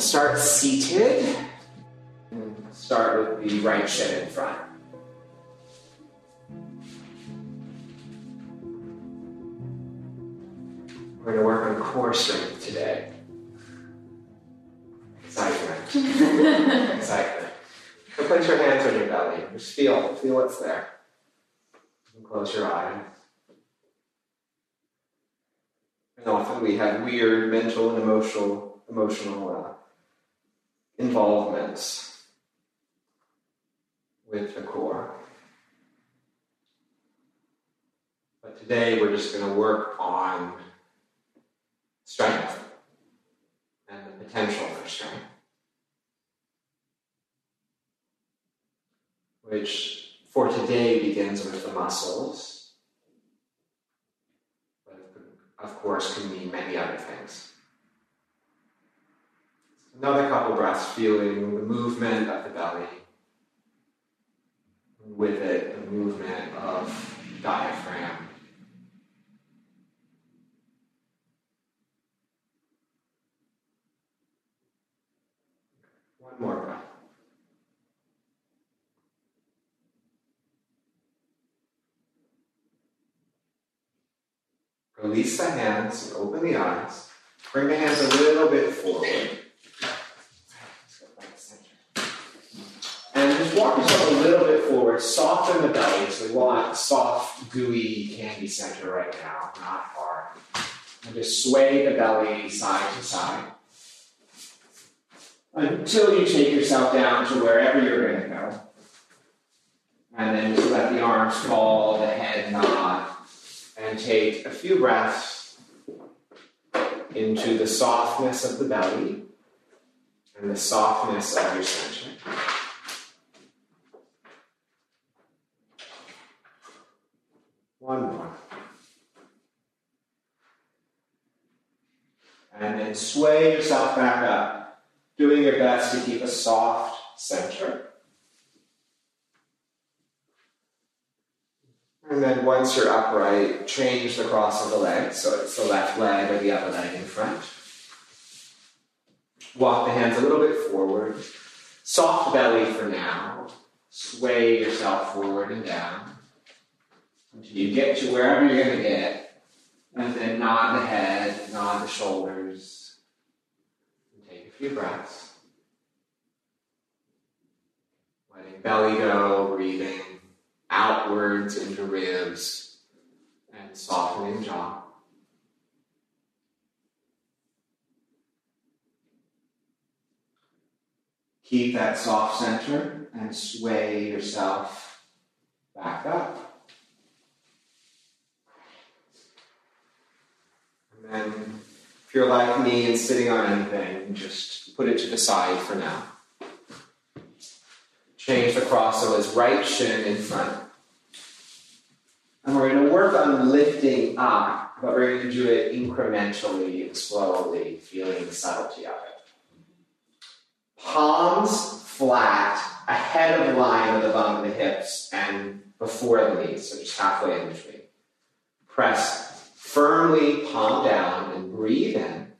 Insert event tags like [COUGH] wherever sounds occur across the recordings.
We'll start seated and start with the right shin in front. We're going to work on core strength today. Excitement. [LAUGHS] Excitement. So place your hands on your belly. Just feel, feel what's there. And close your eyes. And often we have weird mental and emotional, emotional uh, involvements with the core. But today we're just going to work on strength and the potential for strength, which for today begins with the muscles, but of course can mean many other things. Another couple breaths, feeling the movement of the belly, with it, the movement of diaphragm. One more breath. Release the hands and open the eyes. Bring the hands a little bit forward. And just walk yourself a little bit forward. Soften the belly. So we want soft, gooey candy center right now, not hard. And just sway the belly side to side until you take yourself down to wherever you're going to go. And then just let the arms fall, the head nod, and take a few breaths into the softness of the belly and the softness of your center. One more. And sway yourself back up, doing your best to keep a soft center. And then once you're upright, change the cross of the legs. So it's the left leg or the other leg in front. Walk the hands a little bit forward. Soft belly for now. Sway yourself forward and down until you get to wherever you're going to get. And then nod the head, nod the shoulders, few breaths. Letting belly go, breathing outwards into ribs, and softening jaw. Keep that soft center and sway yourself back up. And then, if you're like me and sitting on anything, just put it to the side for now. Change the cross so it's right shin in front. And we're going to work on lifting up, but we're going to do it incrementally and slowly, feeling the subtlety of it. Palms flat, ahead of the line of the bum of the hips and before the knees, so just halfway in between. Press firmly, palm down, and breathe in.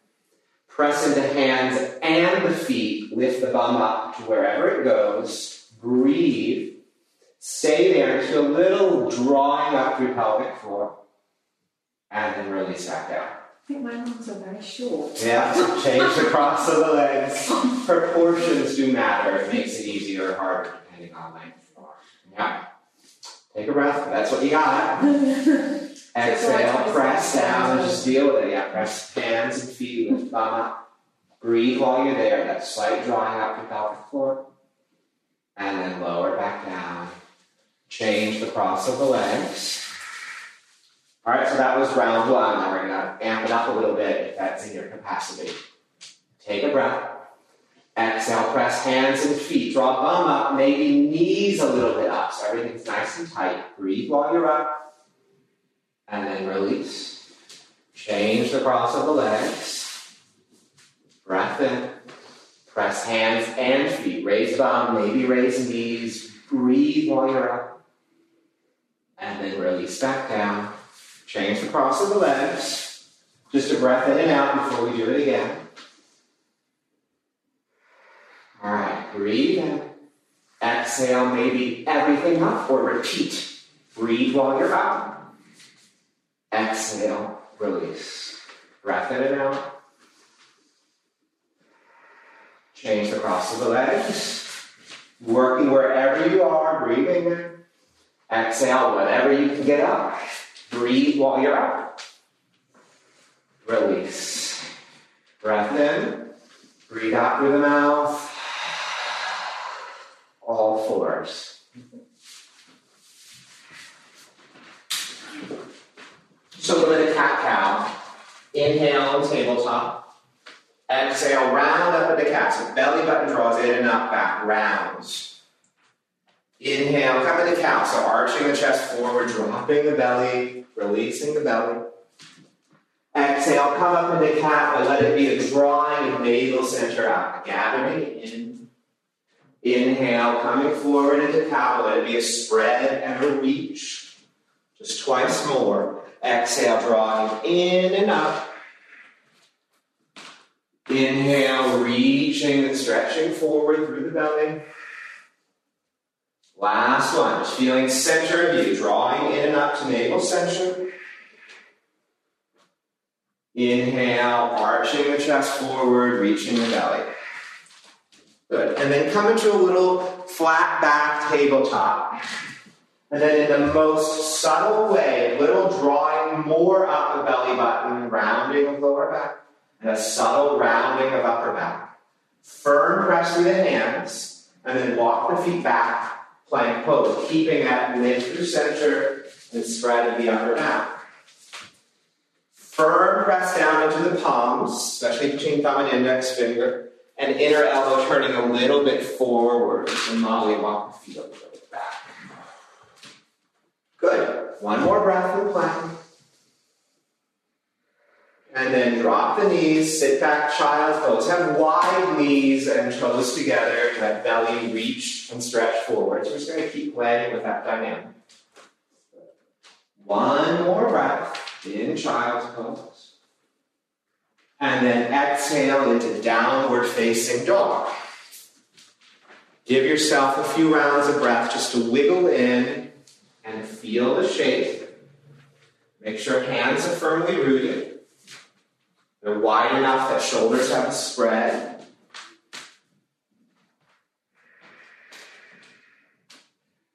Press into hands and the feet. Lift the bum up to wherever it goes. Breathe. Stay there until a little drawing up through pelvic floor. And then release back down. I think my arms are very short. Yeah, change [LAUGHS] the cross of the legs. Proportions do matter. It makes it easier or harder depending on length. Yeah. Take a breath. That's what you got. [LAUGHS] Exhale, press down, and just deal with it. Yeah, press hands and feet, lift bum up. Breathe while you're there. That slight drawing up to pelvic floor. And then lower back down. Change the cross of the legs. All right, so that was round one. Now we're going to amp it up a little bit if that's in your capacity. Take a breath. Exhale, press hands and feet. Draw bum up, maybe knees a little bit up so everything's nice and tight. Breathe while you're up. And then release. Change the cross of the legs. Breath in. Press hands and feet. Raise bum, maybe raise knees. Breathe while you're up. And then release back down. Change the cross of the legs. Just a breath in and out before we do it again. All right, breathe in. Exhale, maybe everything up, or repeat. Breathe while you're out. Exhale, release. Breath in and out. Change the cross of the legs. Working wherever you are, breathing in. Exhale, whatever you can get up. Breathe while you're up. Release. Breath in. Breathe out through the mouth. All fours. So we're in a cat cow. Inhale on tabletop. Exhale, round up into cat. So belly button draws in and up, back, rounds. Inhale, come into cow. So arching the chest forward, dropping the belly, releasing the belly. Exhale, come up into cat, but let it be a drawing of navel center out, gathering in. Inhale, coming forward into cow, let it be a spread and a reach. Just twice more. Exhale, drawing in and up. Inhale, reaching and stretching forward through the belly. Last one, just feeling center of you, drawing in and up to navel center. Inhale, arching the chest forward, reaching the belly. Good. And then come into a little flat back tabletop. And then in the most subtle way, a little drawing more up the belly button, rounding of lower back, and a subtle rounding of upper back. Firm press through the hands, and then walk the feet back, plank pose, keeping that mid through center and spread of the upper back. Firm press down into the palms, especially between thumb and index finger, and inner elbow turning a little bit forward. And Molly, walk the feet back. Good. One more breath in plank. And then drop the knees, sit back, child's pose. Have wide knees and toes together, that belly reach and stretch forward. So we're just going to keep playing with that dynamic. One more breath in child's pose. And then exhale into downward facing dog. Give yourself a few rounds of breath just to wiggle in and feel the shape. Make sure hands are firmly rooted. They're wide enough that shoulders have spread.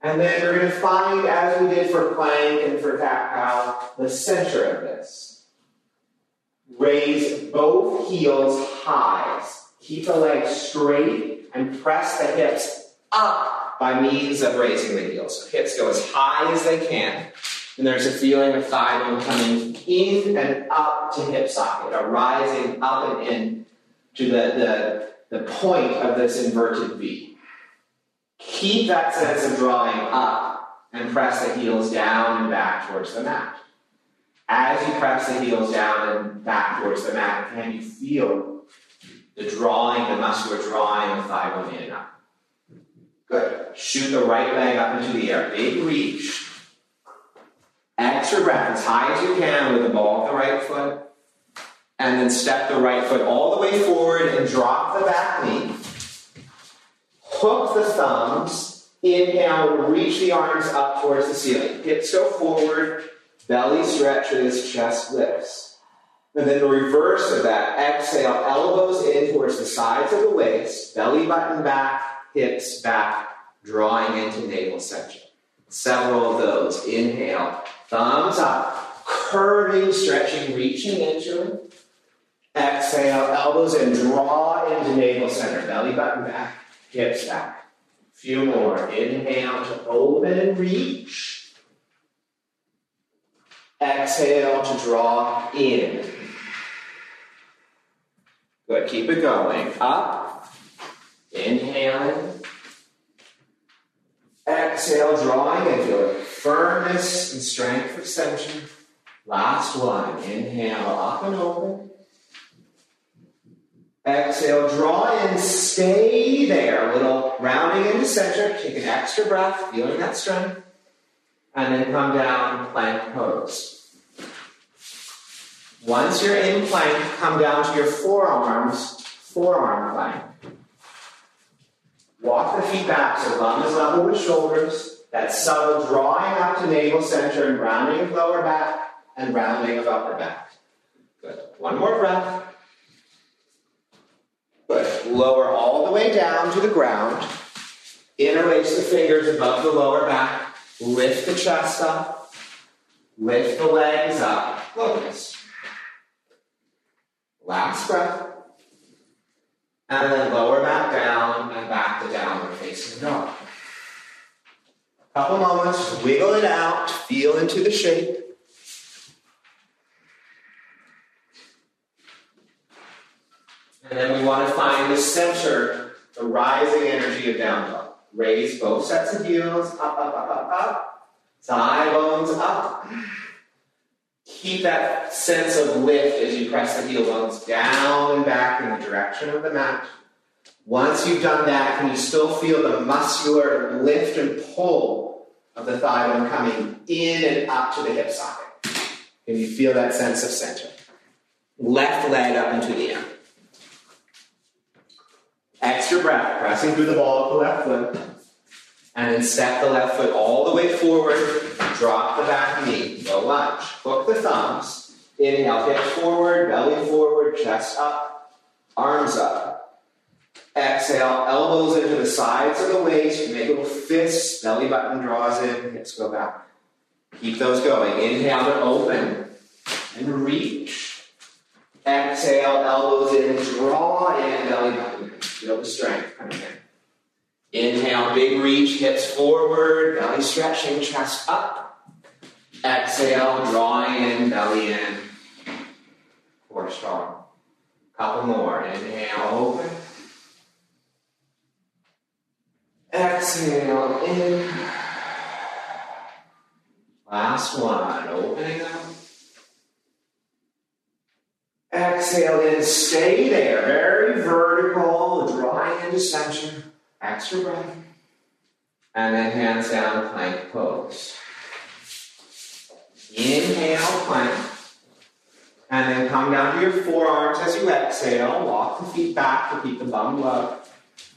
And then we're going to find, as we did for plank and for cat cow, the center of this. Raise both heels high. Keep the legs straight and press the hips up by means of raising the heels. Hips go as high as they can. And there's a feeling of thigh bone coming in and up to hip socket, or rising up and in to the, the, the point of this inverted V. Keep that sense of drawing up and press the heels down and back towards the mat. As you press the heels down and back towards the mat, can you feel the drawing, the muscular drawing of thigh bone in and up? Good. Shoot the right leg up into the air. Big reach. Extra breath as high as you can with the ball of the right foot. And then step the right foot all the way forward and drop the back knee. Hook the thumbs. Inhale, reach the arms up towards the ceiling. Hips go forward, belly stretches, chest lifts. And then the reverse of that, exhale, elbows in towards the sides of the waist, belly button back, hips back, drawing into navel center. Several of those. Inhale, thumbs up, curving, stretching, reaching into it. Exhale, elbows in, draw into navel center, belly button back, hips back. Few more. Inhale to open and reach. Exhale to draw in. Good. Keep it going. Up. Inhaling. Exhale, drawing into firmness and strength extension. Last one. Inhale, up and open. Exhale, draw in, stay there. Little rounding into center. Take an extra breath, feeling that strength. And then come down, plank pose. Once you're in plank, come down to your forearms, forearm plank. Walk the feet back so bum is level with shoulders. That subtle drawing up to navel center and rounding of lower back and rounding of upper back. Good. One more breath. Good. Lower all the way down to the ground. Interlace the fingers above the lower back. Lift the chest up. Lift the legs up. Locust. Last breath. And then lower back down and back to downward facing dog. A couple moments, wiggle it out, feel into the shape. And then we want to find the center, the rising energy of down dog. Raise both sets of heels, up, up, up, up, up. Thigh bones up. Keep that sense of lift as you press the heel bones down and back in the direction of the mat. Once you've done that, can you still feel the muscular lift and pull of the thigh bone coming in and up to the hip socket? Can you feel that sense of center? Left leg up into the air. Extra breath, pressing through the ball of the left foot. And then step the left foot all the way forward, drop the back knee, no lunge. Hook the thumbs. Inhale, hips forward, belly forward, chest up, arms up. Exhale, elbows into the sides of the waist, make little fists, belly button draws in, hips go back. Keep those going. Inhale to open and reach. Exhale, elbows in, draw in, belly button. Feel the strength coming in. Inhale, big reach, hips forward, belly stretching, chest up. Exhale, drawing in, belly in. Core strong. Couple more. Inhale, open. Exhale, in. Last one, opening up. Exhale in, stay there, very vertical, drawing into center. Extra breath. And then hands down, plank pose. Inhale, plank. And then come down to your forearms as you exhale. Walk the feet back to keep the bum low.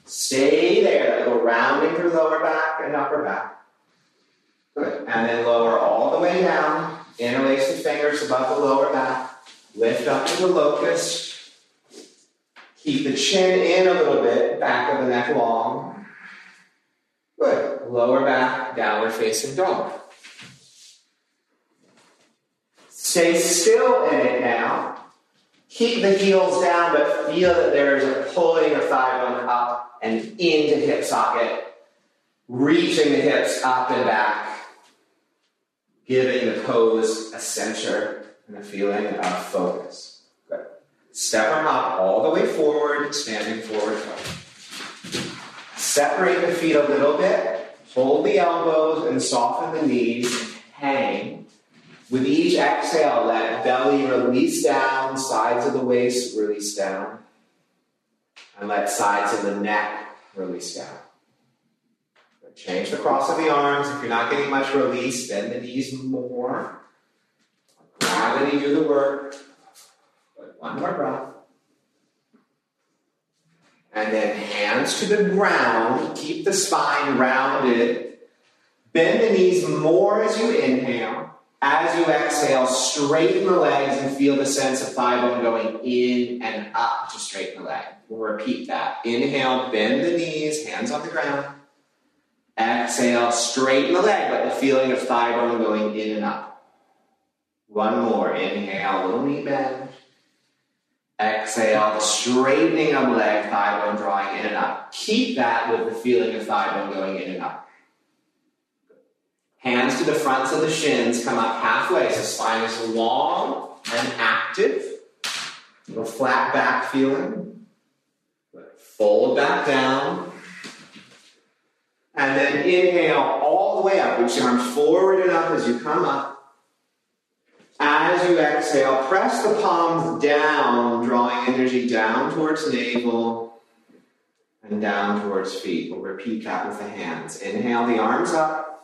Stay there. That little rounding through lower back and upper back. Good. And then lower all the way down. Interlace the fingers above the lower back. Lift up to the locust. Keep the chin in a little bit, back of the neck long. Good. Lower back, downward facing dog. Stay still in it now. Keep the heels down, but feel that there is a pulling of thigh bone up and into hip socket, reaching the hips up and back, giving the pose a center and a feeling of focus. Good. Step them up all the way forward, standing forward. Separate the feet a little bit, hold the elbows and soften the knees, hang. With each exhale, let belly release down, sides of the waist release down, and let sides of the neck release down. Change the cross of the arms. If you're not getting much release, bend the knees more. Gravity do the work. One more breath. And then hands to the ground. Keep the spine rounded. Bend the knees more as you inhale. As you exhale, straighten the legs and feel the sense of thigh bone going in and up to straighten the leg. We'll repeat that. Inhale, bend the knees, hands on the ground. Exhale, straighten the leg, but the feeling of thigh bone going in and up. One more. Inhale, little knee bend. Exhale, straightening of leg, thigh bone drawing in and up. Keep that with the feeling of thigh bone going in and up. Hands to the fronts of the shins, come up halfway, so spine is long and active. Little flat back feeling. Fold back down. And then inhale all the way up. Reach the arms forward and up as you come up. As you exhale, press the palms down, drawing energy down towards navel and down towards feet. We'll repeat that with the hands. Inhale the arms up.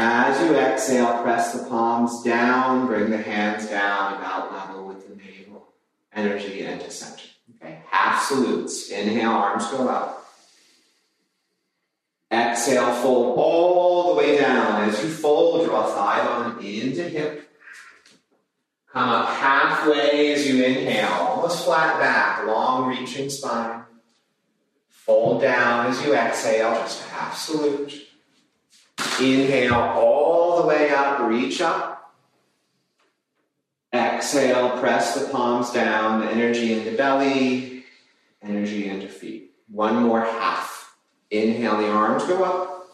As you exhale, press the palms down, bring the hands down about level with the navel, energy into center. Okay, half salutes. Inhale, arms go up. Exhale, fold all the way down. As you fold, draw thigh bone into hip. Come up halfway as you inhale, almost flat back, long reaching spine. Fold down as you exhale, just half salute. Inhale all the way up, reach up. Exhale, press the palms down, the energy into belly, energy into feet. One more half. Inhale, the arms go up.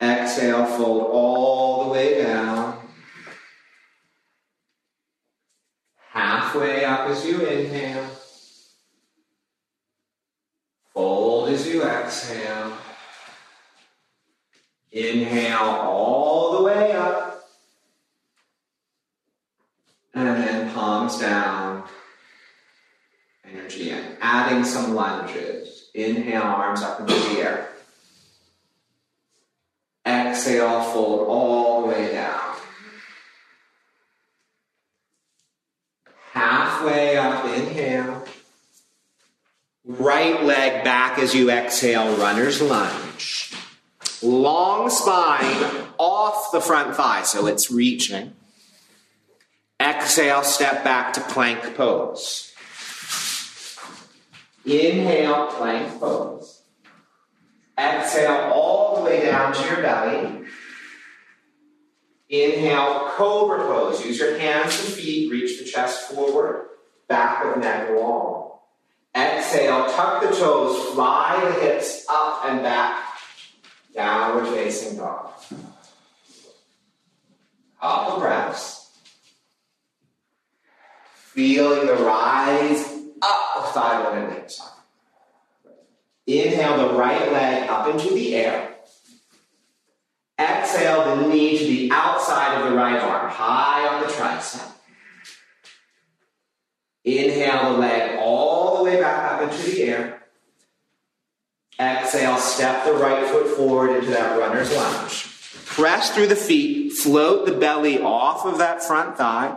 Exhale, fold all the way down. Halfway up as you inhale. Fold as you exhale. Inhale all the way up. And then palms down. Energy in. Adding some lunges. Inhale, arms up into the air. Exhale, fold all the way down. Halfway up, inhale. Right leg back as you exhale, runner's lunge. Long spine off the front thigh, so it's reaching. Exhale, step back to plank pose. Inhale, plank pose. Exhale all the way down to your belly. Inhale, cobra pose. Use your hands and feet, reach the chest forward, back of neck long. Exhale, tuck the toes, fly the hips up and back, downward facing dog. Couple breaths. Feeling the rise up of thigh bone and hip side. Inhale the right leg up into the air. Exhale the knee to the outside of the right arm, high on the tricep. Inhale the leg all the way back up into the air. Exhale, step the right foot forward into that runner's lunge. Press through the feet, float the belly off of that front thigh.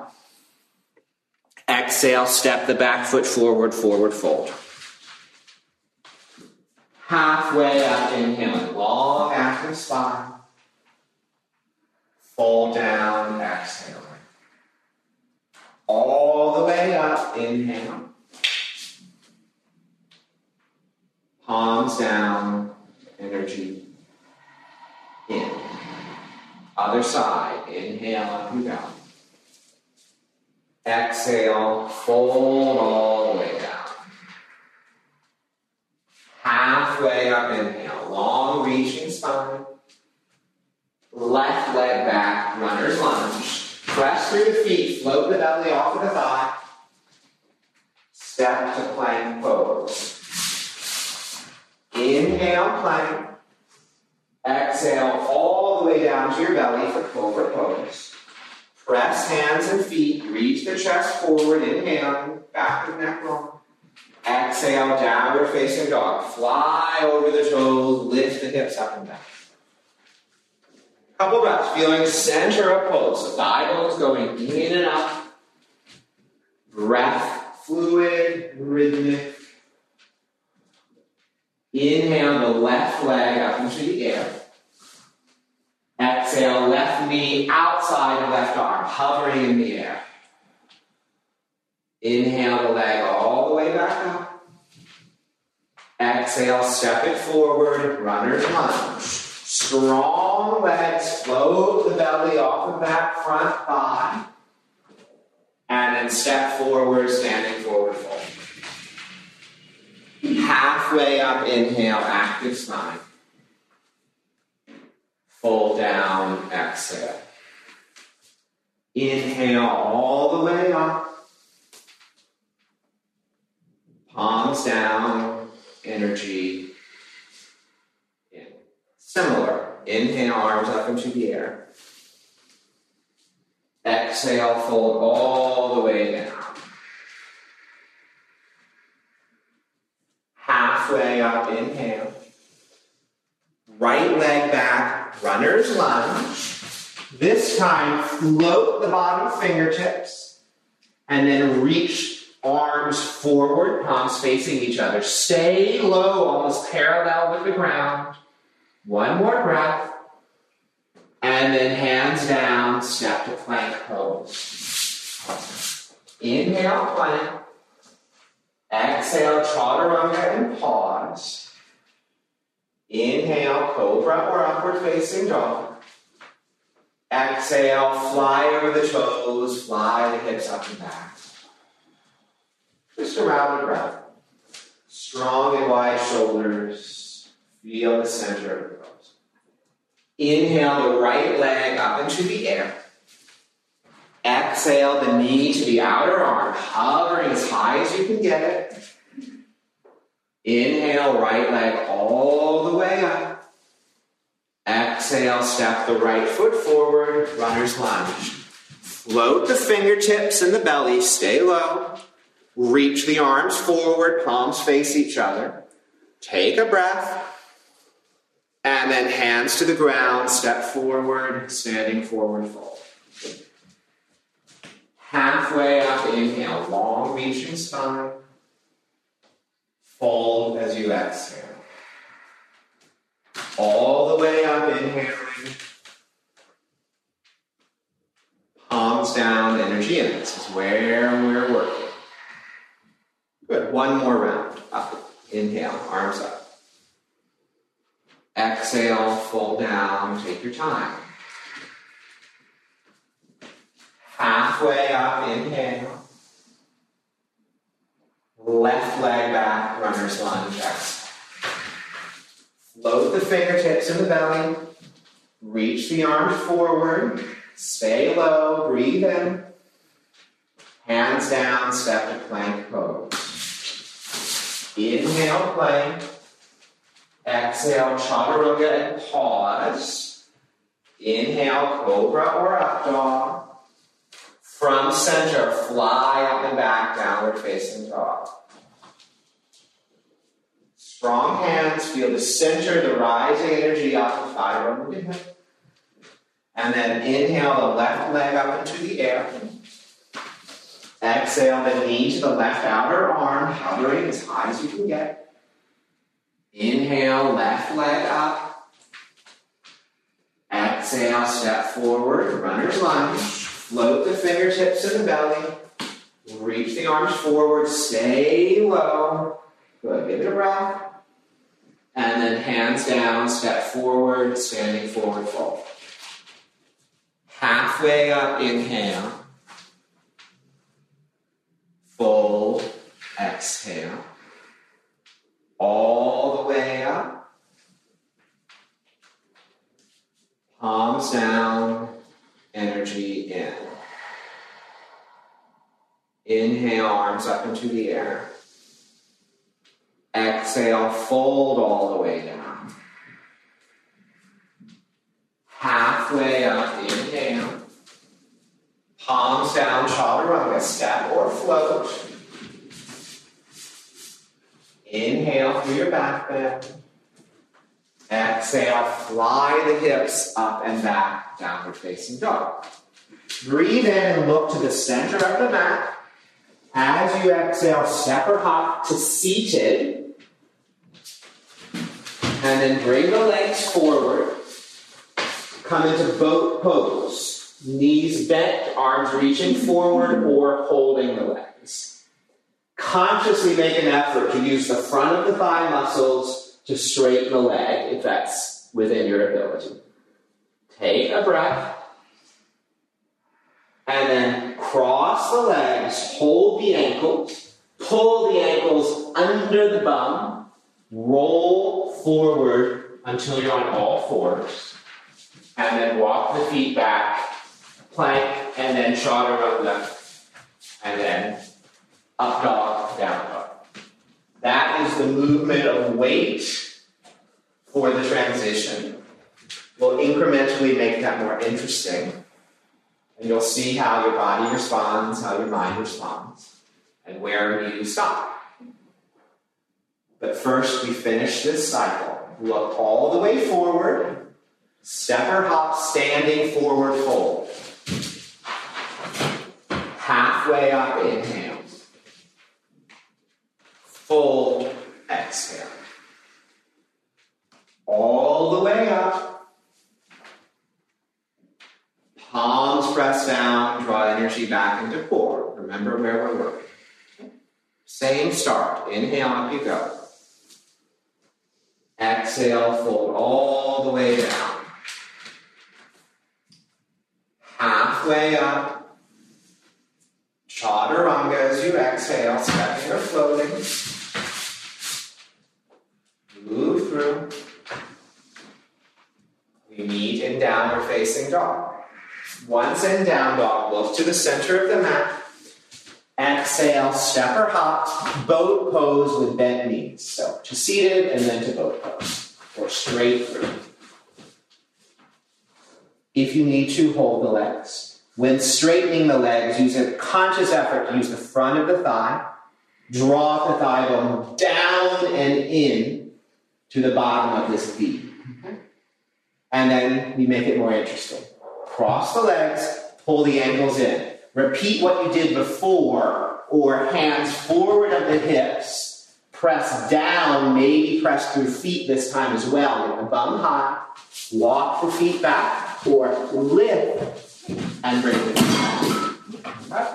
Exhale, step the back foot forward, forward fold. Halfway up, inhaling, long active spine. Fold down, exhaling. All the way up, inhale. Palms down, energy in. Other side, inhale up and down. Exhale, fold all the way down. Halfway up, inhale, long reaching spine. Left leg back, runner's lunge. Press through the feet, float the belly off of the thigh. Step to plank pose. Inhale, plank. Exhale all the way down to your belly for cobra pose. Press hands and feet, reach the chest forward, inhale, back of neck long. Exhale, downward facing dog. Fly over the toes, lift the hips up and back. Couple breaths, feeling center of pose. Thigh bones going in and up. Breath, fluid, rhythmic. Inhale the left leg up into the air. Exhale, left knee outside of left arm, hovering in the air. Inhale the leg all the way back up. Exhale, step it forward, runner's lunge. Strong legs, float the belly off of that front thigh. And then step forward, standing forward fold. Halfway up, inhale, active spine. Fold down, exhale. Inhale all the way up. Palms down, energy in. Similar. Inhale, arms up into the air. Exhale, fold all the way down. Halfway up, inhale. Right leg back, runner's lunge. This time, float the bottom fingertips and then reach Arms forward, palms facing each other. Stay low, almost parallel with the ground. One more breath. And then hands down, step to plank pose. Inhale, plank. Exhale, chaturanga and pause. Inhale, cobra or upward facing dog. Exhale, fly over the toes, fly the hips up and back. Just a rounded breath. Strong and wide shoulders. Feel the center of the pose. Inhale the right leg up into the air. Exhale the knee to the outer arm, hovering as high as you can get it. Inhale, right leg all the way up. Exhale, step the right foot forward, runner's lunge. Float the fingertips and the belly, stay low. Reach the arms forward, palms face each other. Take a breath. And then hands to the ground, step forward, standing forward fold. Halfway up, inhale, long reaching spine. Fold as you exhale. All the way up, inhaling. Palms down, energy in. This is where we're working. Good. One more round. Up. Inhale, arms up. Exhale, fold down, take your time. Halfway up, inhale. Left leg back, runner's lunge, exhale. Float the fingertips in the belly. Reach the arms forward. Stay low, breathe in. Hands down, step to plank pose. Inhale, plank. Exhale, chaturanga and pause. Inhale, cobra or up dog. From center, fly up and back, downward facing dog. Strong hands, feel the center, the rising energy off the thigh the hip. And then inhale the left leg up into the air. Exhale the knee to the left outer arm, hovering as high as you can get. Inhale, left leg up. Exhale, step forward, runner's lunge. Float the fingertips in the belly. Reach the arms forward, stay low. Good, give it a breath. And then hands down, step forward, standing forward fold. Halfway up, inhale. Fold, exhale. All the way up. Palms down, energy in. Inhale, arms up into the air. Exhale, fold all the way down. Halfway up, inhale. Palms down, chaturanga, step or float. Inhale through your back bend. Exhale, fly the hips up and back, downward facing dog. Breathe in and look to the center of the mat. As you exhale, step or hop to seated. And then bring the legs forward. Come into boat pose. Knees bent, arms reaching forward or holding the legs. Consciously make an effort to use the front of the thigh muscles to straighten the leg if that's within your ability. Take a breath. And then cross the legs, hold the ankles, pull the ankles under the bum, roll forward until you're on all fours, and then walk the feet back, plank, and then chaturanga, and then up dog, down dog. That is the movement of weight for the transition. We'll incrementally make that more interesting. And you'll see how your body responds, how your mind responds, and where you stop. But first, we finish this cycle. Look all the way forward, Stepper hop, standing forward fold. Halfway up, inhale. Full exhale. All the way up. Palms press down, draw energy back into core. Remember where we're working. Same start. Inhale, up you go. Exhale, fold all the way down. Halfway up. Chaturanga as you exhale, stepping or floating. Move through. We meet in downward facing dog. Once in down dog, look to the center of the mat. Exhale, step or hop, boat pose with bent knees. So to seated and then to boat pose, or straight through. If you need to, hold the legs. When straightening the legs, use a conscious effort to use the front of the thigh, draw the thigh bone down and in to the bottom of this V. And then we make it more interesting. Cross the legs, pull the ankles in. Repeat what you did before, or hands forward of the hips. Press down, maybe press through feet this time as well. Get the bum high. Walk the feet back, or lift and bring it. Okay?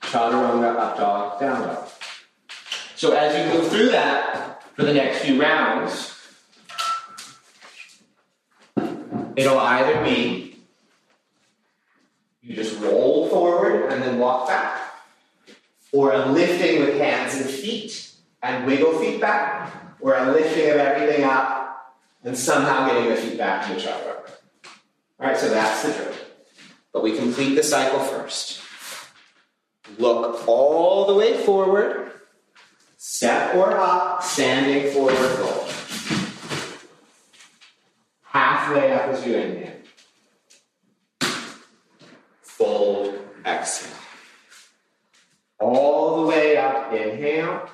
Chaturanga, up dog, down dog. So as you move through that for the next few rounds, it'll either be you just roll forward and then walk back, or a lifting with hands and feet and wiggle feet back, or a lifting of everything up and somehow getting the feet back to the chaturanga. All right, so that's the drill. But we complete the cycle first. Look all the way forward, step or hop, standing forward fold. Halfway up as you inhale. Fold, exhale. All the way up, inhale.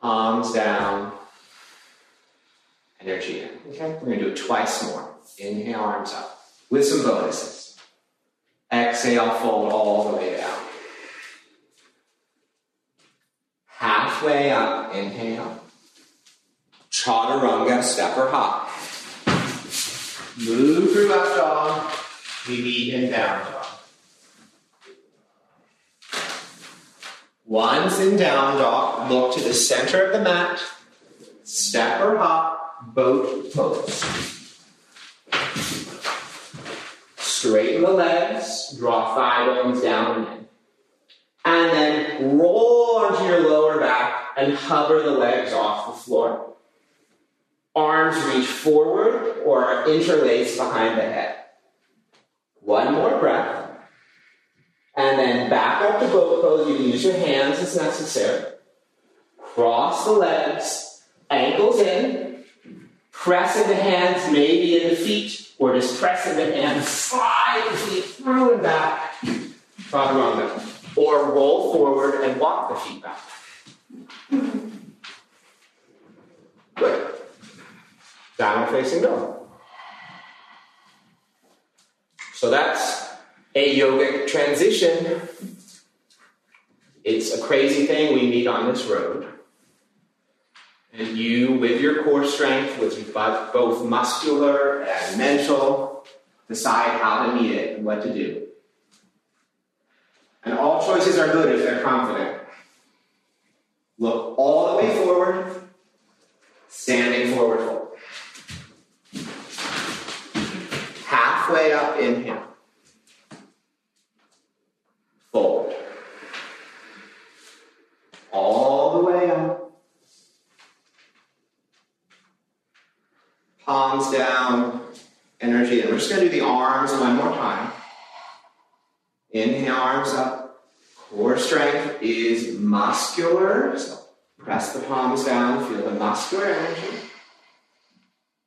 Palms down. Energy in. Okay? We're going to do it twice more. Inhale, arms up. With some bonuses. Exhale, fold all the way down. Halfway up, inhale. Chaturanga, step or hop. Move through up dog. We meet in down dog. Once in down dog, look to the center of the mat. Step or hop, boat pose. Straighten the legs, draw thigh bones down and in. And then roll onto your lower back and hover the legs off the floor. Arms reach forward or are interlaced behind the head. One more breath. And then back up to boat pose. You can use your hands as necessary. Cross the legs, ankles in. Press the hands, maybe in the feet, or just press the hands. Slide the feet through and back. Chaturanga. Or roll forward and walk the feet back. Good. Downward facing dog. So that's a yogic transition. It's a crazy thing we meet on this road. And you, with your core strength, with both muscular and mental, decide how to meet it and what to do. And all choices are good if they're confident. Look all the way forward, standing forward. Halfway up, inhale. Fold. All the way up. Palms down, energy. And we're just going to do the arms one more time. Inhale, arms up. Core strength is muscular. So press the palms down, feel the muscular energy.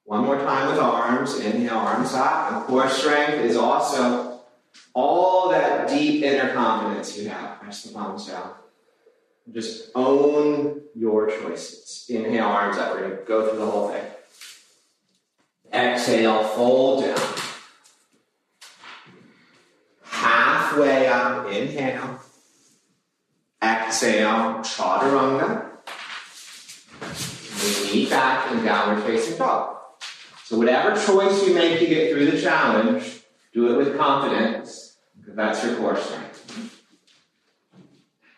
One more time with arms. Inhale, arms up. And core strength is also all that deep inner confidence you have. Press the palms down. Just own your choices. Inhale, arms up. We're going to go through the whole thing. Exhale, fold down. Halfway up, inhale. Exhale, chaturanga. Meet back in downward facing dog. So, whatever choice you make to get through the challenge, do it with confidence, because that's your core strength.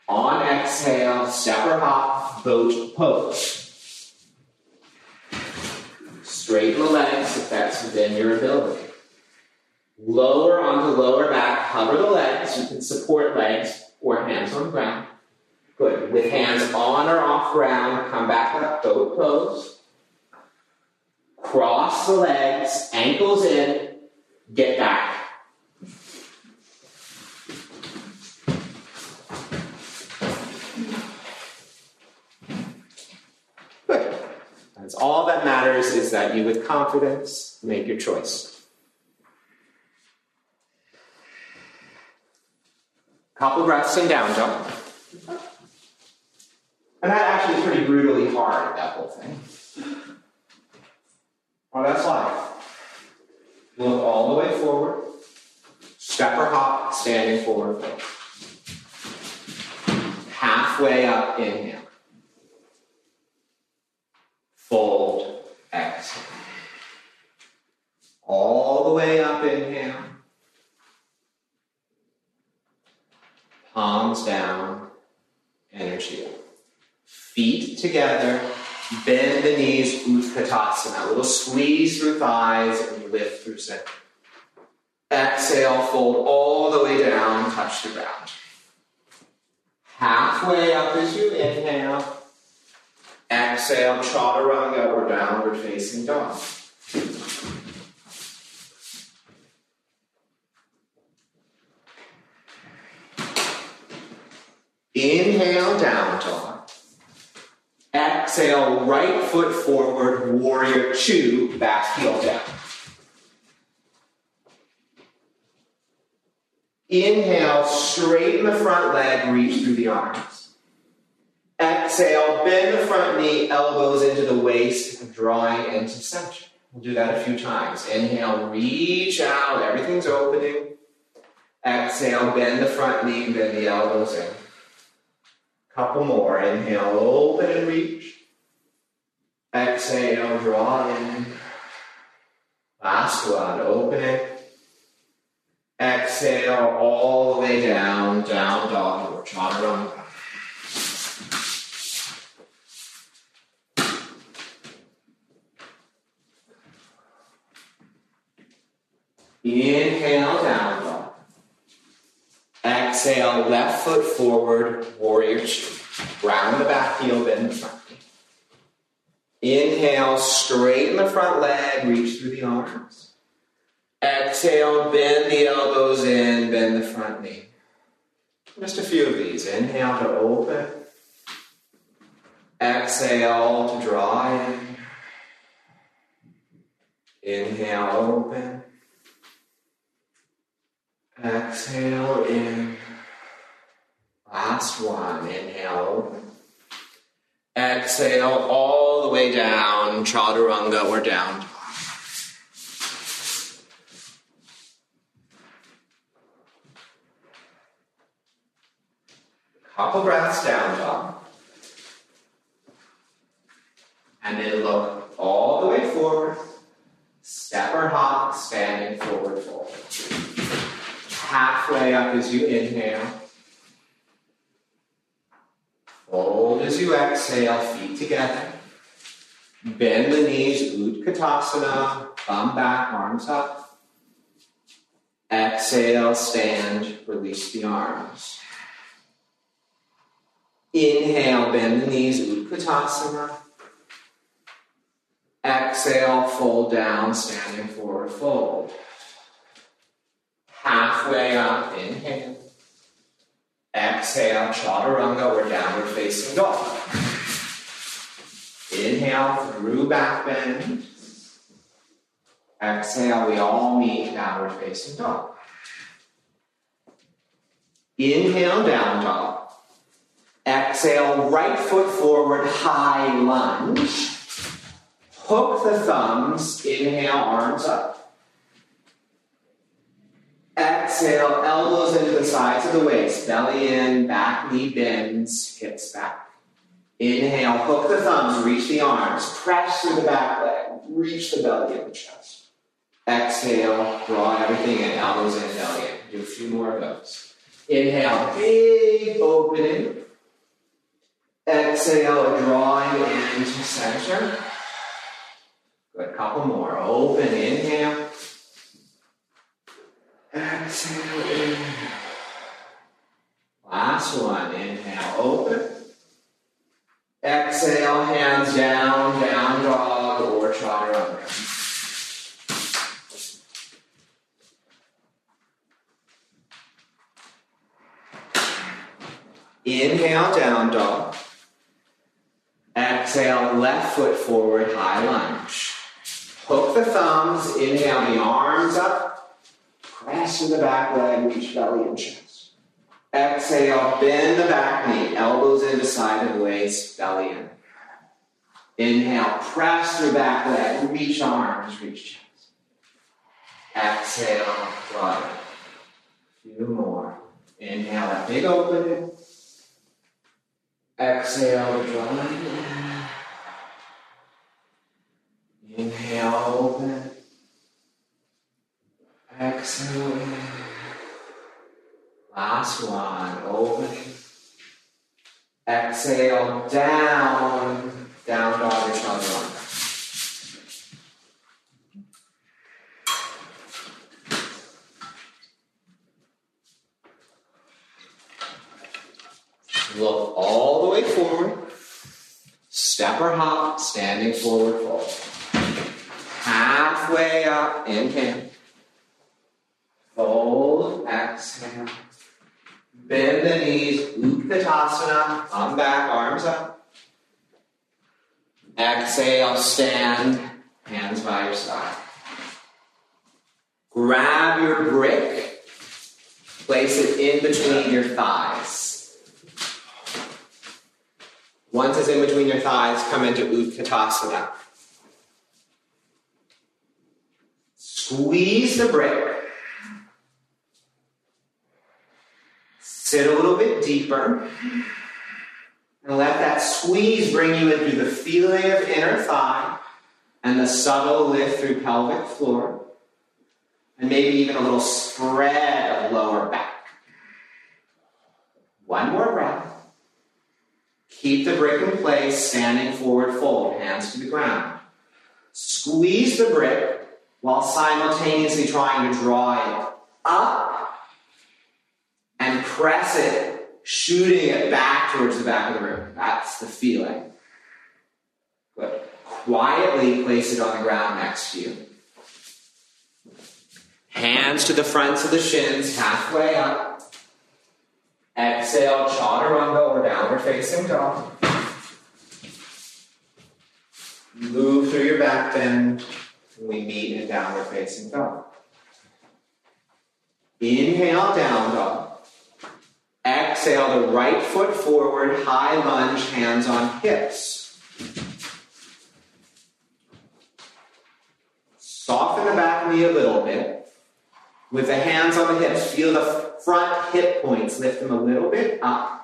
On exhale, step or hop, boat pose. Straighten the legs if that's within your ability. Lower onto lower back, hover the legs. You can support legs or hands on ground. Good. With hands on or off ground, come back up, boat pose. Cross the legs, ankles in, get back. Good. All that matters is that you, with confidence, make your choice. Couple breaths in down dog. And that actually is pretty brutally hard, that whole thing. Well, that's life. Look all the way forward. Step or hop, standing forward. Halfway up, inhale. Fold, exhale. All the way up, inhale. Palms down, energy up. Feet together, bend the knees, Utkatasana. A little squeeze through thighs and lift through center. Exhale, fold all the way down, touch the ground. Halfway up as you inhale. Exhale, chaturanga or downward facing dog. Inhale, down dog. Exhale, right foot forward, warrior two, back heel down. Inhale, straighten the front leg, reach through the arms. Exhale, bend the front knee, elbows into the waist, drawing into center. We'll do that a few times. Inhale, reach out, everything's opening. Exhale, bend the front knee, bend the elbows in. Couple more. Inhale, open and reach. Exhale, draw in. Last one, open it. Exhale all the way down, down dog or chaturanga. Inhale, down dog. Exhale, left foot forward, warrior two. Round the back heel, bend the front. Inhale, straighten the front leg, reach through the arms. Exhale, bend the elbows in, bend the front knee. Just a few of these. Inhale to open. Exhale to draw in. Inhale, open. Exhale in. Last one. Inhale. Exhale all the way down, chaturanga or down. Couple breaths down dog. And then look all the way forward. Step or hop, standing forward fold. Halfway up as you inhale. Fold as you exhale, feet together. Bend the knees, Utkatasana, thumb back, arms up. Exhale, stand, release the arms. Inhale, bend the knees, Utkatasana. Exhale, fold down, standing forward fold. Halfway up, inhale. Exhale, chaturanga or downward facing dog. Inhale through back bend. Exhale, we all meet downward facing dog. Inhale, down dog. Exhale, right foot forward, high lunge. Hook the thumbs, inhale, arms up. Exhale, elbows into the sides of the waist, belly in, back knee bends, hips back. Inhale, hook the thumbs, reach the arms, press through the back leg. reach the belly of the chest. Exhale, draw everything in, elbows in, belly in. Do a few more of those. Inhale, big opening. Exhale, drawing into center. Good, couple more. Open, inhale. Exhale, inhale. Last one, inhale, open. Exhale, hands down, down dog or chaturanga. Inhale, down dog. Exhale, left foot forward, high lunge. Hook the thumbs, inhale the arms up. Press to the back leg, reach belly and chest. Exhale, bend the back knee, elbows into side of the waist, belly in. Inhale, press through back leg, reach arms, reach chest. Exhale, it. Few more. Inhale, that big opening. Exhale, draw it. Inhale, open. Exhale. Last one, open. Exhale, down, down dog or chaturanga. Look all the way forward. Step or hop, standing forward fold. Halfway up, inhale. Fold, exhale. Bend the knees, Utkatasana, thumb back, arms up. Exhale, stand, hands by your side. Grab your brick, place it in between your thighs. Once it's in between your thighs, come into Utkatasana. Squeeze the brick. Sit a little bit deeper. And let that squeeze bring you into the feeling of inner thigh and the subtle lift through pelvic floor. And maybe even a little spread of lower back. One more breath. Keep the brick in place, standing forward fold, hands to the ground. Squeeze the brick while simultaneously trying to draw it up and press it, shooting it back towards the back of the room. That's the feeling. But Quietly place it on the ground next to you. Hands to the fronts of the shins, halfway up. Exhale, chaturanga or downward facing dog. Move through your back bend. We meet in downward facing dog. Inhale, down dog. Exhale the right foot forward, high lunge, hands on hips. Soften the back knee a little bit. With the hands on the hips, feel the front hip points, lift them a little bit up.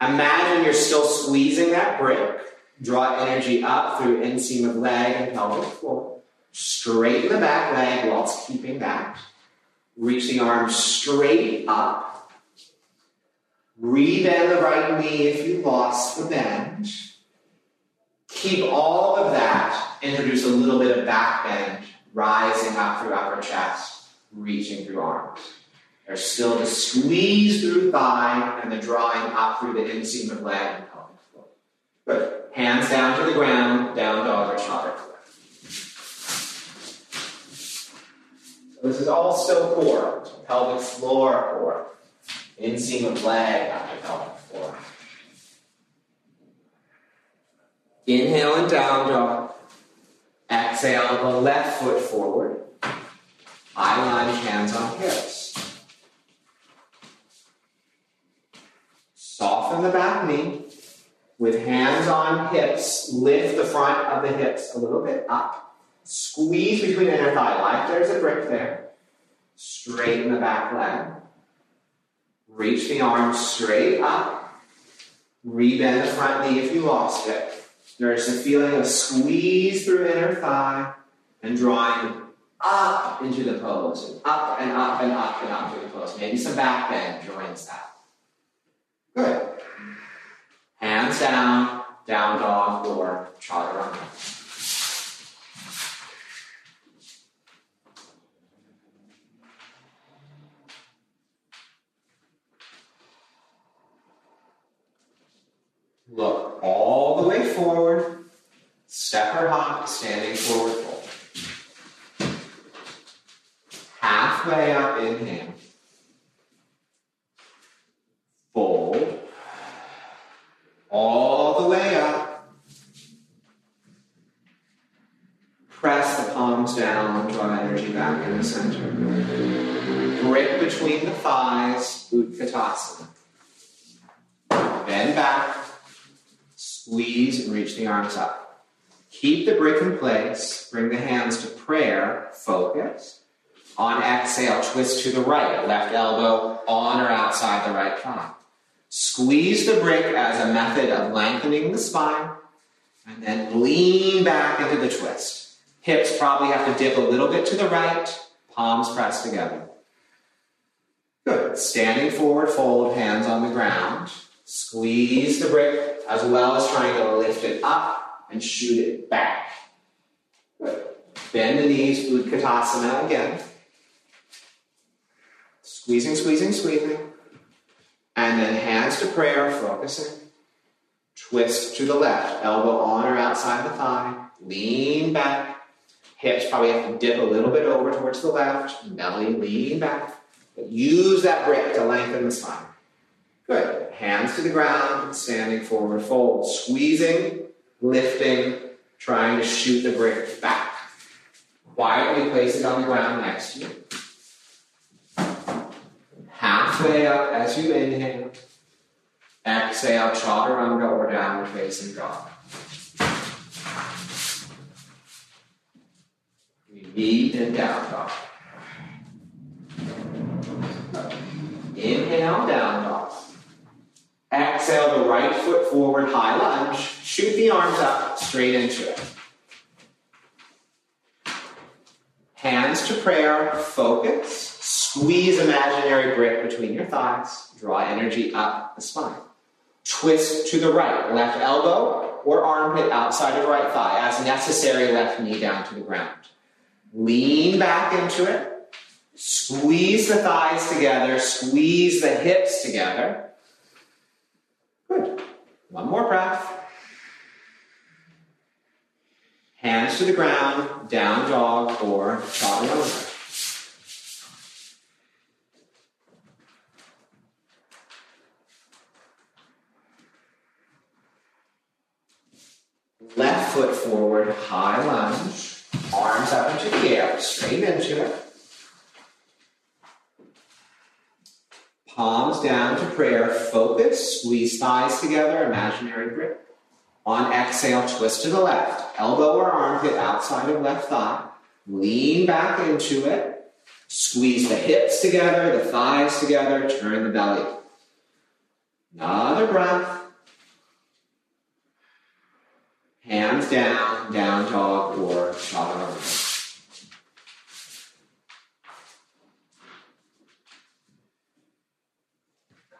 Imagine you're still squeezing that brick. Draw energy up through inseam of leg and pelvic floor. Straighten the back leg whilst keeping that. Reach the arms straight up. Rebend the right knee if you lost the bend. Keep all of that. Introduce a little bit of back bend, rising up through upper chest, reaching through arms. There's still the squeeze through thigh and the drawing up through the inseam of leg and pelvic floor. Good. Hands down to the ground, down dog or. So this is all still core, pelvic floor core, inseam of leg up to pelvic floor. Inhale and down dog. Exhale the left foot forward. Eye line, hands on hips. Soften the back knee. With hands on hips, lift the front of the hips a little bit up. Squeeze between inner thigh, like there's a brick there. Straighten the back leg. Reach the arms straight up. Rebend the front knee if you lost it. There's a feeling of squeeze through inner thigh and drawing up into the pose, up and up and up and up through the pose. Maybe some back bend joins that. Good. Hands down, down dog, or chaturanga. Look all the way forward, step or hop, standing forward fold. Halfway up, inhale. Fold. All the way up. Press the palms down, draw energy back in the center. Grip between the thighs, Utkatasana. Bend back, Squeeze and the arms up. Keep the brick in place. Bring the hands to prayer. Focus. On exhale, twist to the right. Left elbow on or outside the right thigh. Squeeze the brick as a method of lengthening the spine. And then lean back into the twist. Hips probably have to dip a little bit to the right. Palms pressed together. Good. Standing forward, fold, hands on the ground. Squeeze the brick as well as trying to lift it up and shoot it back. Good. Bend the knees, Utkatasana again. Squeezing, squeezing, squeezing. And then hands to prayer, focusing. Twist to the left, elbow on or outside the thigh. Lean back. Hips probably have to dip a little bit over towards the left. Belly lean back. But use that brick to lengthen the spine. Good. Hands to the ground, standing forward fold. Squeezing, lifting, trying to shoot the brick back. Quietly place it on the ground next to you. Halfway up as you inhale. Exhale, chaturanga or downward facing dog. Repeat and down dog. Exhale the right foot forward, high lunge. Shoot the arms up, straight into it. Hands to prayer, focus. Squeeze imaginary brick between your thighs. Draw energy up the spine. Twist to the right, left elbow or armpit outside of right thigh. As necessary, left knee down to the ground. Lean back into it. Squeeze the thighs together, squeeze the hips together. Good. One more breath. Hands to the ground, down dog or chaturanga. Left foot forward, high lunge, arms up into the air, straight into it. Palms down to prayer, focus, squeeze thighs together, imaginary grip. On exhale, twist to the left, elbow or armpit outside of left thigh. Lean back into it. Squeeze the hips together, the thighs together, turn the belly. Another breath. Hands down, down dog or chaturanga.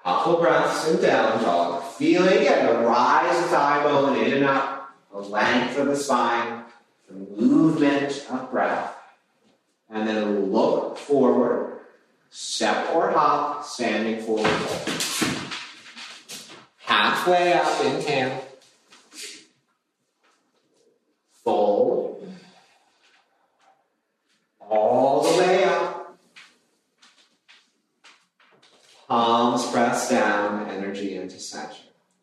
Couple breaths in down dog. Feeling again the rise of the thigh bone in and up, the length of the spine, the movement of breath. And then look forward, step or hop, standing forward. Halfway up, inhale. Fold. All the way up. Palms down, energy into center.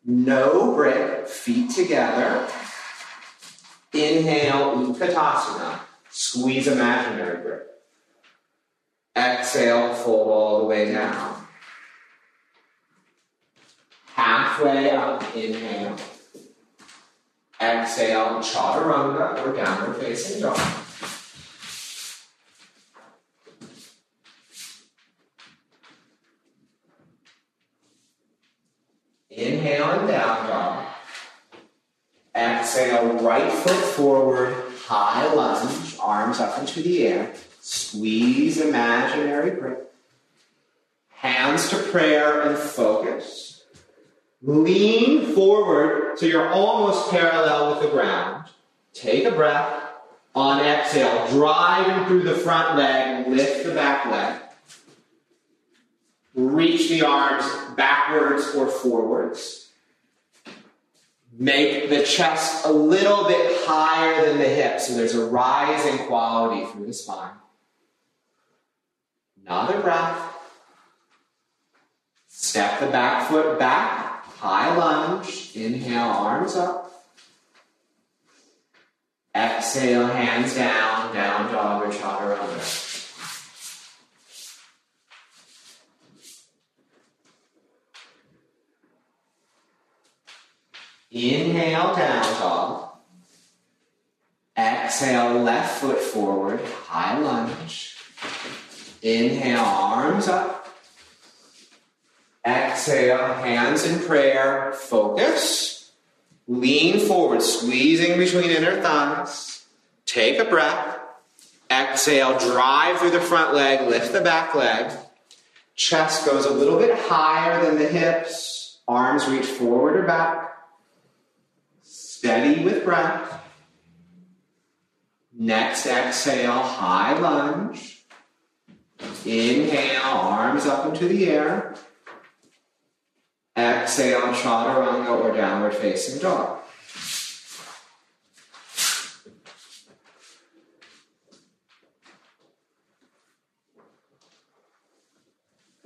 No brick, feet together. Inhale, Utkatasana. Squeeze imaginary grip. Exhale, fold all the way down. Halfway up, inhale. Exhale, chaturanga or downward facing dog. Exhale, right foot forward, high lunge, arms up into the air. Squeeze imaginary grip. Hands to prayer and focus. Lean forward so you're almost parallel with the ground. Take a breath. On exhale, driving through the front leg, lift the back leg. Reach the arms backwards or forwards. Make the chest a little bit higher than the hips, so there's a rise in quality through the spine. Another breath. Step the back foot back, high lunge. Inhale, arms up. Exhale, hands down, down dog or chaturanga. Inhale, down dog. Exhale, left foot forward, high lunge. Inhale, arms up. Exhale, hands in prayer, focus. Lean forward, squeezing between inner thighs. Take a breath. Exhale, drive through the front leg, lift the back leg. Chest goes a little bit higher than the hips. Arms reach forward or back. Steady with breath. Next exhale, high lunge. Inhale, arms up into the air. Exhale, chaturanga or downward facing dog.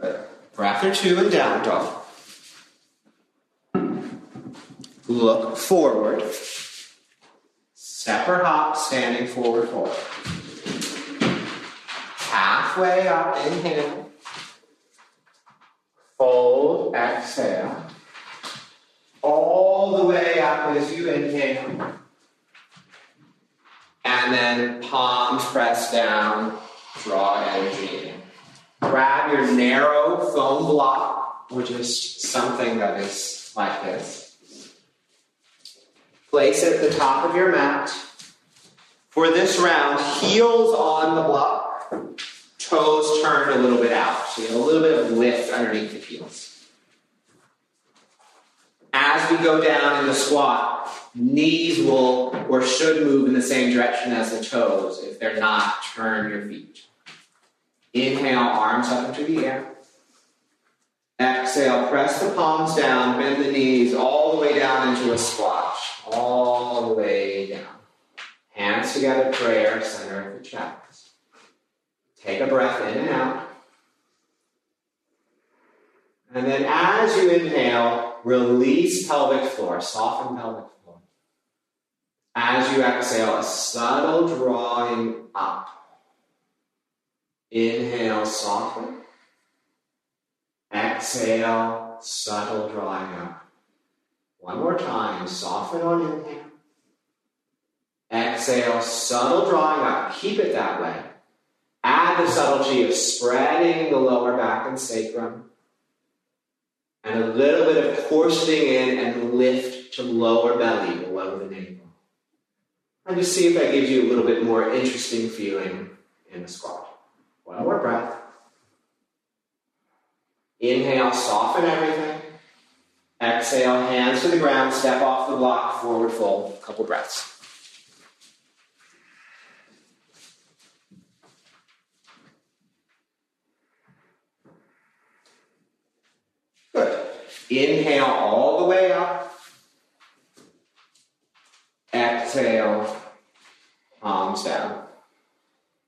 Good. Breath or two and down dog. Look forward. Step or hop, standing forward forward. Halfway up, inhale. Fold, exhale. All the way up as you inhale. And then palms press down, draw energy in. Grab your narrow foam block, or just something that is like this. Place it at the top of your mat. For this round, heels on the block, toes turned a little bit out. So you have a little bit of lift underneath the heels. As we go down in the squat, knees will or should move in the same direction as the toes. If they're not, turn your feet. Inhale, arms up into the air. Exhale, press the palms down, bend the knees all the way down into a squash, all the way down. Hands together, prayer, center of the chest. Take a breath in and out. And then as you inhale, release pelvic floor, soften pelvic floor. As you exhale, a subtle drawing up. Inhale, soften. Exhale, subtle drawing up. One more time, soften on inhale. Exhale, subtle drawing up. Keep it that way. Add the subtlety of spreading the lower back and sacrum. And a little bit of coarsening in and lift to lower belly below the navel. And just see if that gives you a little bit more interesting feeling in the squat. One more breath. Inhale, soften everything. Exhale, hands to the ground, step off the block, forward fold. Couple breaths. Good. Inhale all the way up. Exhale, palms down.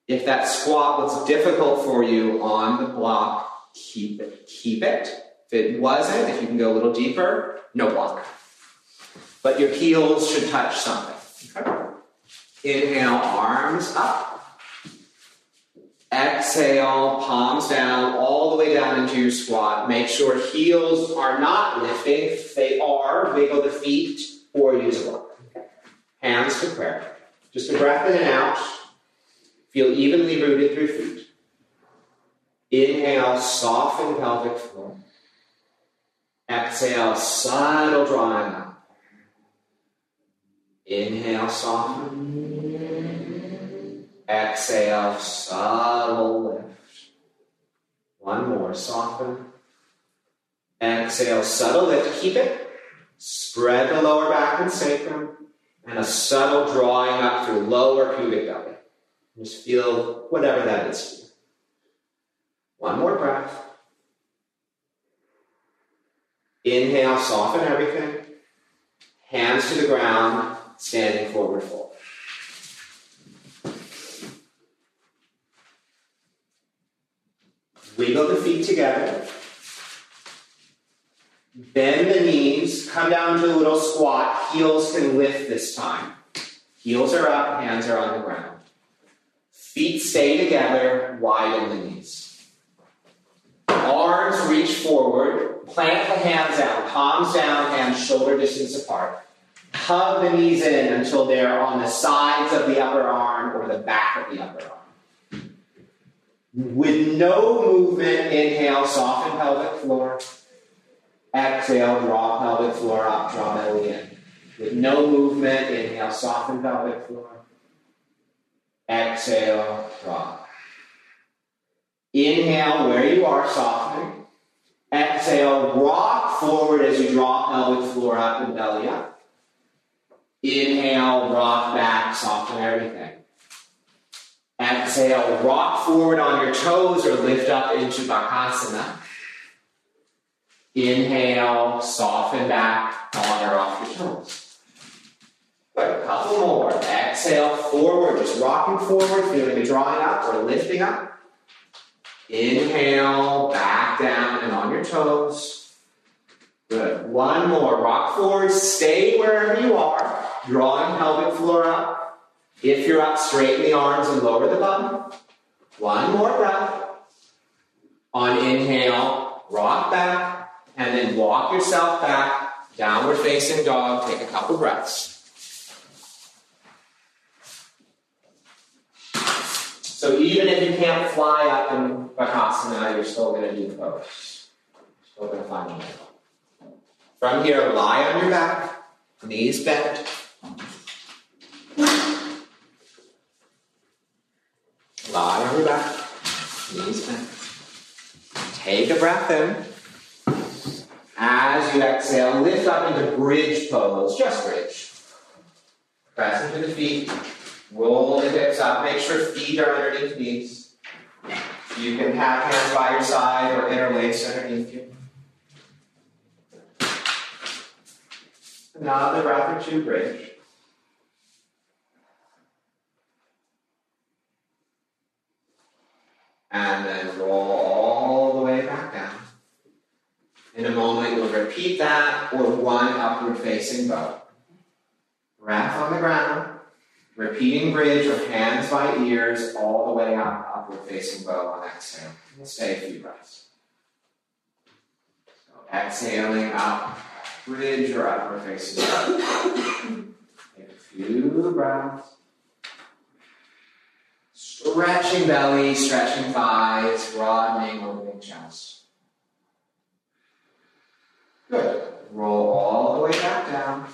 If that squat was difficult for you on the block, keep it. Keep it. If it wasn't, if you can go a little deeper, no block. But your heels should touch something. Okay? Inhale, arms up. Exhale, palms down, all the way down into your squat. Make sure heels are not lifting. If they are, wiggle the feet or use a block. Hands to prayer. Just a breath in and out. Feel evenly rooted through feet. Inhale, soften pelvic floor. Exhale, subtle drawing up. Inhale, soften. Exhale, subtle lift. One more, soften. Exhale, subtle lift. Keep it. Spread the lower back and sacrum. And a subtle drawing up through lower pubic belly. Just feel whatever that is. One more breath. Inhale, soften everything. Hands to the ground, standing forward fold. Wiggle the feet together. Bend the knees, come down to a little squat. Heels can lift this time. Heels are up, hands are on the ground. Feet stay together, widen the knees. Arms reach forward, plant the hands down, palms down, hands shoulder distance apart. Hug the knees in until they're on the sides of the upper arm or the back of the upper arm. With no movement, inhale, soften pelvic floor. Exhale, draw pelvic floor up, draw belly in. With no movement, inhale, soften pelvic floor. Exhale, drop. Inhale where you are, softening. Exhale, rock forward as you draw pelvic floor up and belly up. Inhale, rock back, soften everything. Exhale, rock forward on your toes or lift up into Bakasana. Inhale, soften back on or off your toes. Good, a couple more. Exhale, forward, just rocking forward, feeling the drawing up or lifting up. Inhale, back down and on your toes. Good. One more. Rock forward, stay wherever you are, drawing pelvic floor up. If you're up, straighten the arms and lower the bum. One more breath. On inhale, rock back, and then walk yourself back, downward facing dog. Take a couple breaths. So even if you can't fly up in Bakasana, you're still going to do the pose. Still going to find a way. From here, lie on your back, knees bent. Lie on your back, knees bent. Take a breath in. As you exhale, lift up into bridge pose, just bridge. Press into the feet, roll the hips up, make sure feet are underneath knees. You can have hands by your side or interlace underneath you. Another breath or two, bridge. And then roll all the way back down. In a moment, you'll repeat that or one upward facing bow. Breath on the ground. Repeating bridge or hands by ears all the way up, upward facing bow on exhale. Stay a few breaths. So exhaling up, bridge or upward facing bow. Take a few breaths. Stretching belly, stretching thighs, broadening, opening chest. Good. Roll all the way back down.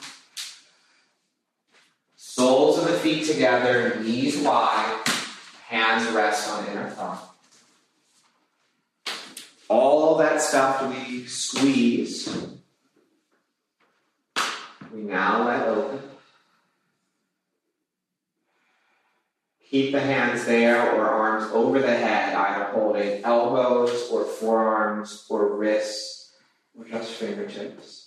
Soles of the feet together, knees wide, hands rest on inner thigh. All that stuff we squeeze. We now let open. Keep the hands there or arms over the head, either holding elbows or forearms or wrists or just fingertips.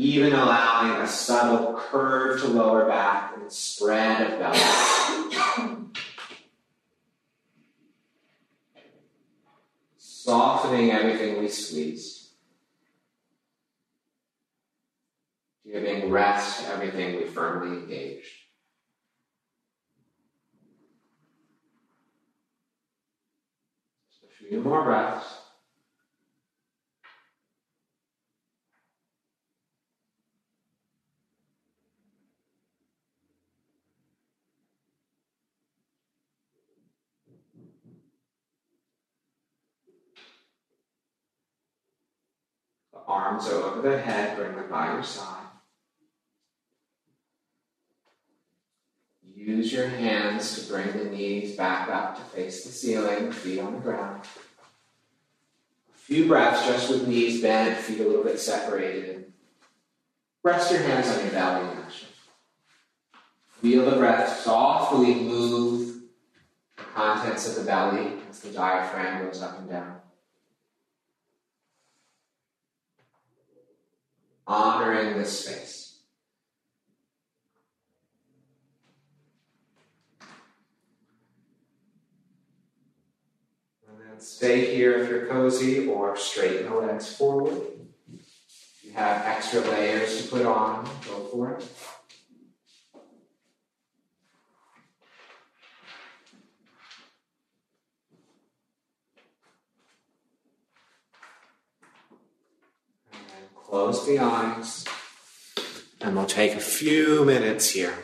Even allowing a subtle curve to lower back and spread of belly. Softening everything we squeeze. Giving rest to everything we firmly engaged. A few more breaths. Arms over the head, bring them by your side. Use your hands to bring the knees back up to face the ceiling, feet on the ground. A few breaths just with knees bent, feet a little bit separated. Rest your hands on your belly actually. Feel the breath softly move the contents of the belly as the diaphragm goes up and down. Honoring this space. And then stay here if you're cozy or straighten the legs forward. If you have extra layers to put on, go for it. Close the eyes. And we'll take a few minutes here.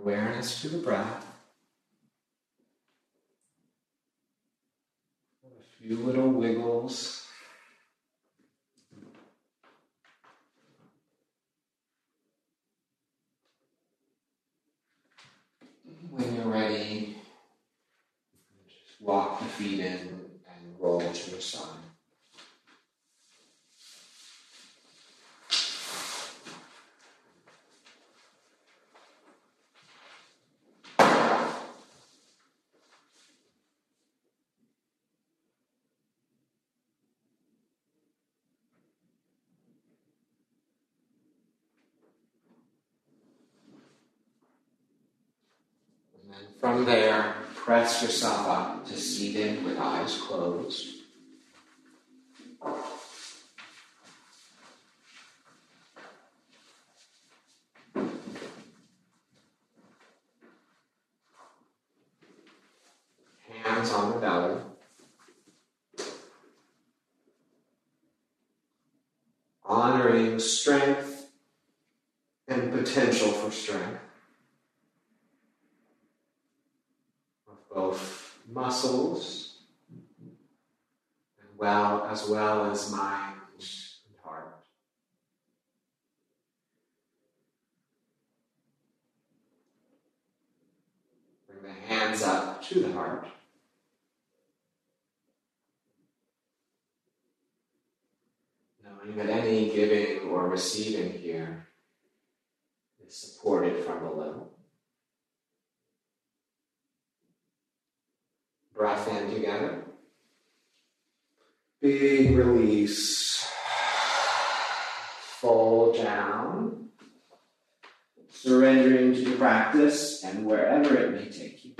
Awareness to the breath. A few little wiggles. When you're ready, just walk the feet in and roll to the side. And then from there, press yourself up to see them with eyes closed. honoring strength and potential for strength of both muscles and well as well as mind and heart. Bring the hands up to the heart. Knowing that any giving or receiving here is supported from below. Breath in together. Big release. Fold down. Surrendering to the practice and wherever it may take you.